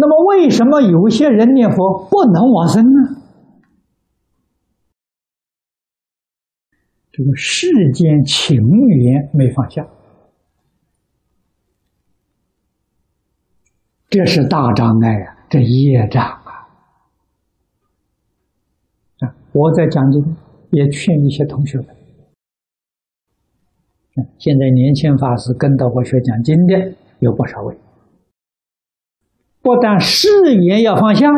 那么，为什么有些人念佛不能往生呢？这个世间情缘没放下，这是大障碍啊！这业障啊！啊，我在讲经也劝一些同学们。现在年轻法师跟到我学讲经的有不少位。不但誓言要放下，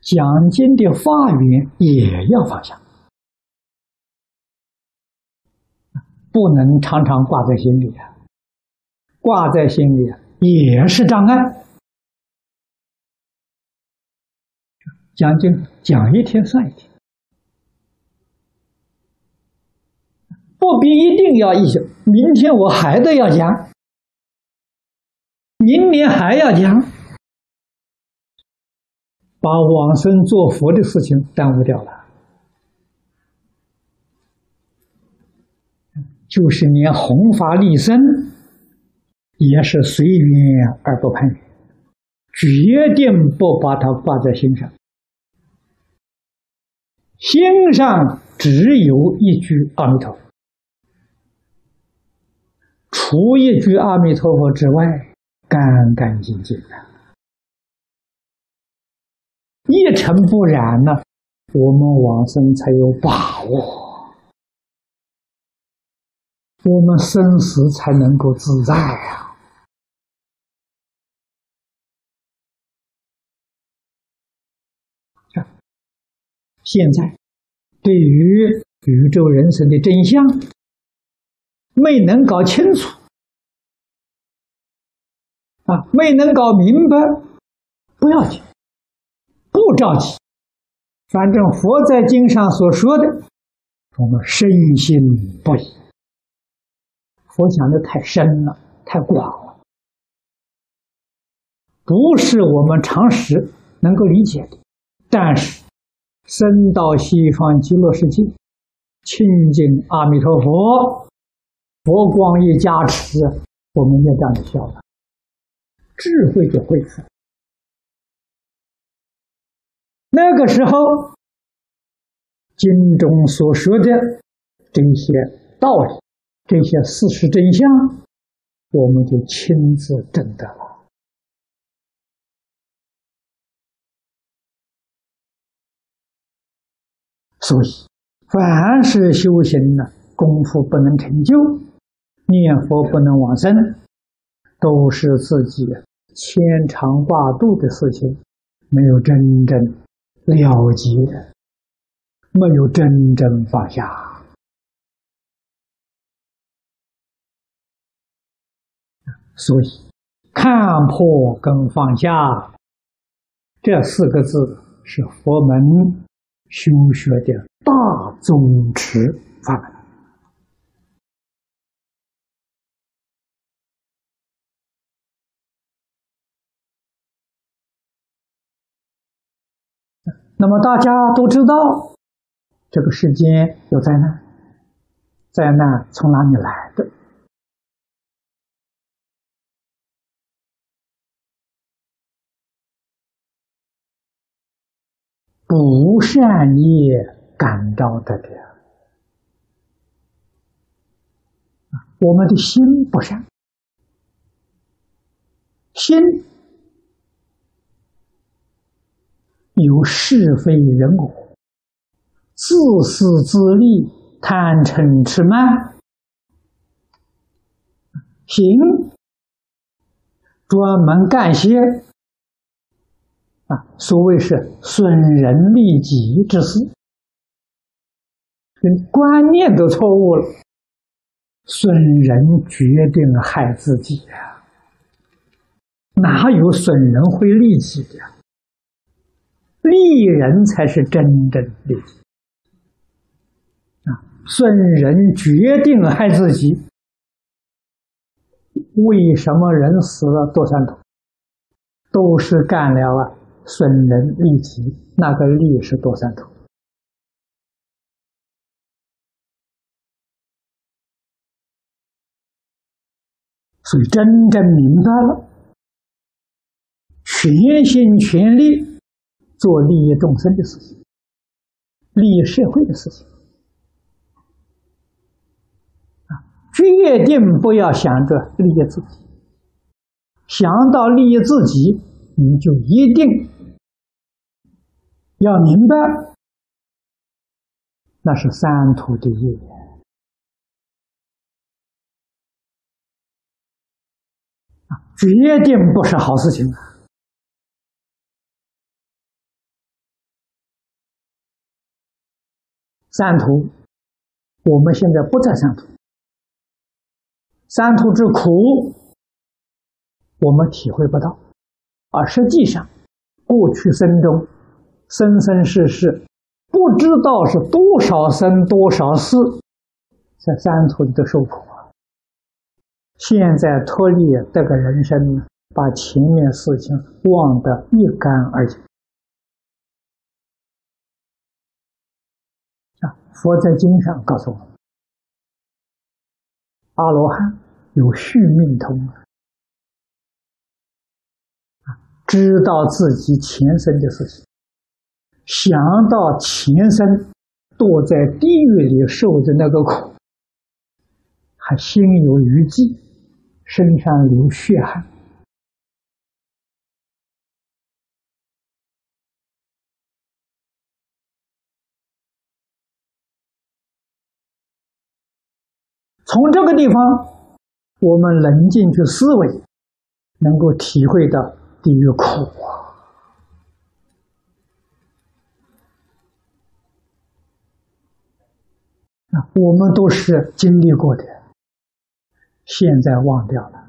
讲经的法缘也要放下，不能常常挂在心里啊！挂在心里啊，也是障碍。讲经讲一天算一天，不必一定要一明天我还得要讲。明年还要讲，把往生做佛的事情耽误掉了，就是连弘法利身也是随缘而不攀缘，决定不把它挂在心上，心上只有一句阿弥陀佛，除一句阿弥陀佛之外。干干净净的，一尘不染呢，我们往生才有把握，我们生死才能够自在啊。现在对于宇宙人生的真相没能搞清楚。啊，没能搞明白，不要紧，不着急。反正佛在经上所说的，我们深信不疑。佛讲的太深了，太广了，不是我们常识能够理解的。但是，生到西方极乐世界，亲近阿弥陀佛，佛光一加持，我们就这样晓了。智慧就恢复。那个时候，经中所说的这些道理、这些事实真相，我们就亲自证得了。所以，凡是修行的功夫不能成就，念佛不能往生。都是自己牵肠挂肚的事情，没有真正了结，没有真正放下，所以看破跟放下这四个字是佛门修学的大宗旨法。那么大家都知道，这个世间有灾难，灾难从哪里来的？不善业感召的的，我们的心不善，心。有是非人我、自私自利、贪嗔痴慢，行专门干些啊，所谓是损人利己之事，观念都错误了，损人决定害自己呀，哪有损人会利己的？利人才是真正利己啊！损人决定害自己。为什么人死了多三头？都是干了啊，损人利己，那个利是多三头。所以真正明白了，全心全力做利益众生的事情，利益社会的事情。啊，决定不要想着利益自己，想到利益自己，你就一定要明白，那是三途的业。决定不是好事情啊！三途，我们现在不在三途，三途之苦，我们体会不到，而实际上，过去生中，生生世世，不知道是多少生多少世，在三途里头受苦啊。现在脱离这个人生，把前面事情忘得一干二净。佛在经上告诉我们，阿罗汉有续命通啊，知道自己前生的事情，想到前生躲在地狱里受的那个苦，还心有余悸。身上流血汗，从这个地方，我们冷静去思维，能够体会到地狱苦啊！啊，我们都是经历过的。现在忘掉了，